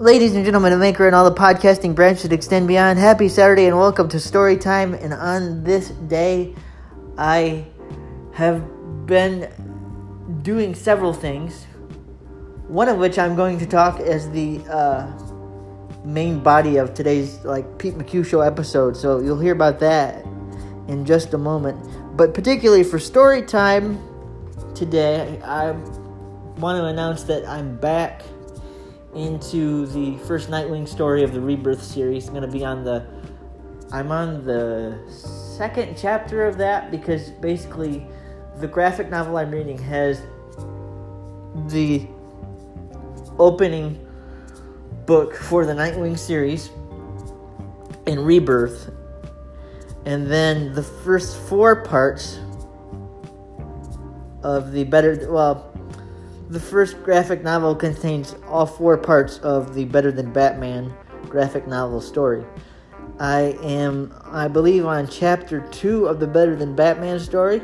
Ladies and gentlemen of Anchor and all the podcasting branches that extend beyond, happy Saturday and welcome to Story Time. And on this day, I have been doing several things. One of which I'm going to talk as the uh, main body of today's like Pete McHugh show episode. So you'll hear about that in just a moment. But particularly for Story Time today, I want to announce that I'm back into the first Nightwing story of the Rebirth series. I'm going to be on the. I'm on the second chapter of that because basically the graphic novel I'm reading has the opening book for the Nightwing series in Rebirth, and then the first four parts of the better. Well, the first graphic novel contains all four parts of the Better Than Batman graphic novel story. I am, I believe, on chapter two of the Better Than Batman story.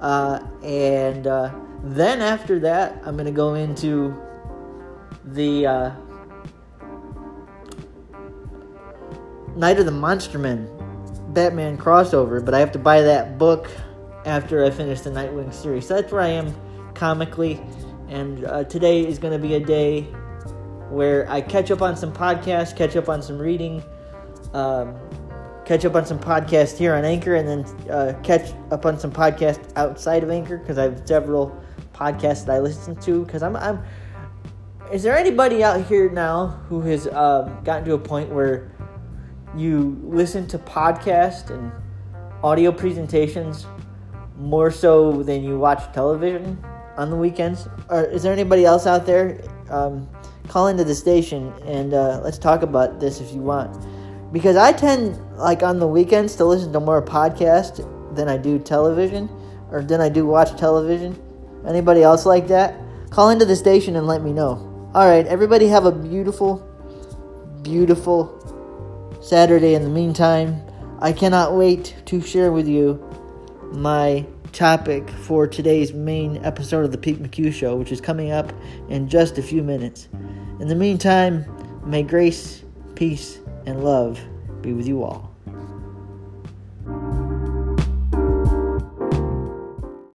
Uh, and uh, then after that, I'm going to go into the uh, Night of the Monster Men Batman crossover. But I have to buy that book after I finish the Nightwing series. So that's where I am comically. And uh, today is going to be a day where I catch up on some podcasts, catch up on some reading, um, catch up on some podcasts here on Anchor, and then uh, catch up on some podcasts outside of Anchor because I have several podcasts that I listen to. Because I'm, I'm. Is there anybody out here now who has um, gotten to a point where you listen to podcasts and audio presentations more so than you watch television? On the weekends? Or is there anybody else out there? Um, call into the station and uh, let's talk about this if you want. Because I tend, like on the weekends, to listen to more podcast than I do television, or than I do watch television. Anybody else like that? Call into the station and let me know. All right, everybody have a beautiful, beautiful Saturday in the meantime. I cannot wait to share with you my topic for today's main episode of the Pete McHugh Show, which is coming up in just a few minutes. In the meantime, may grace, peace, and love be with you all.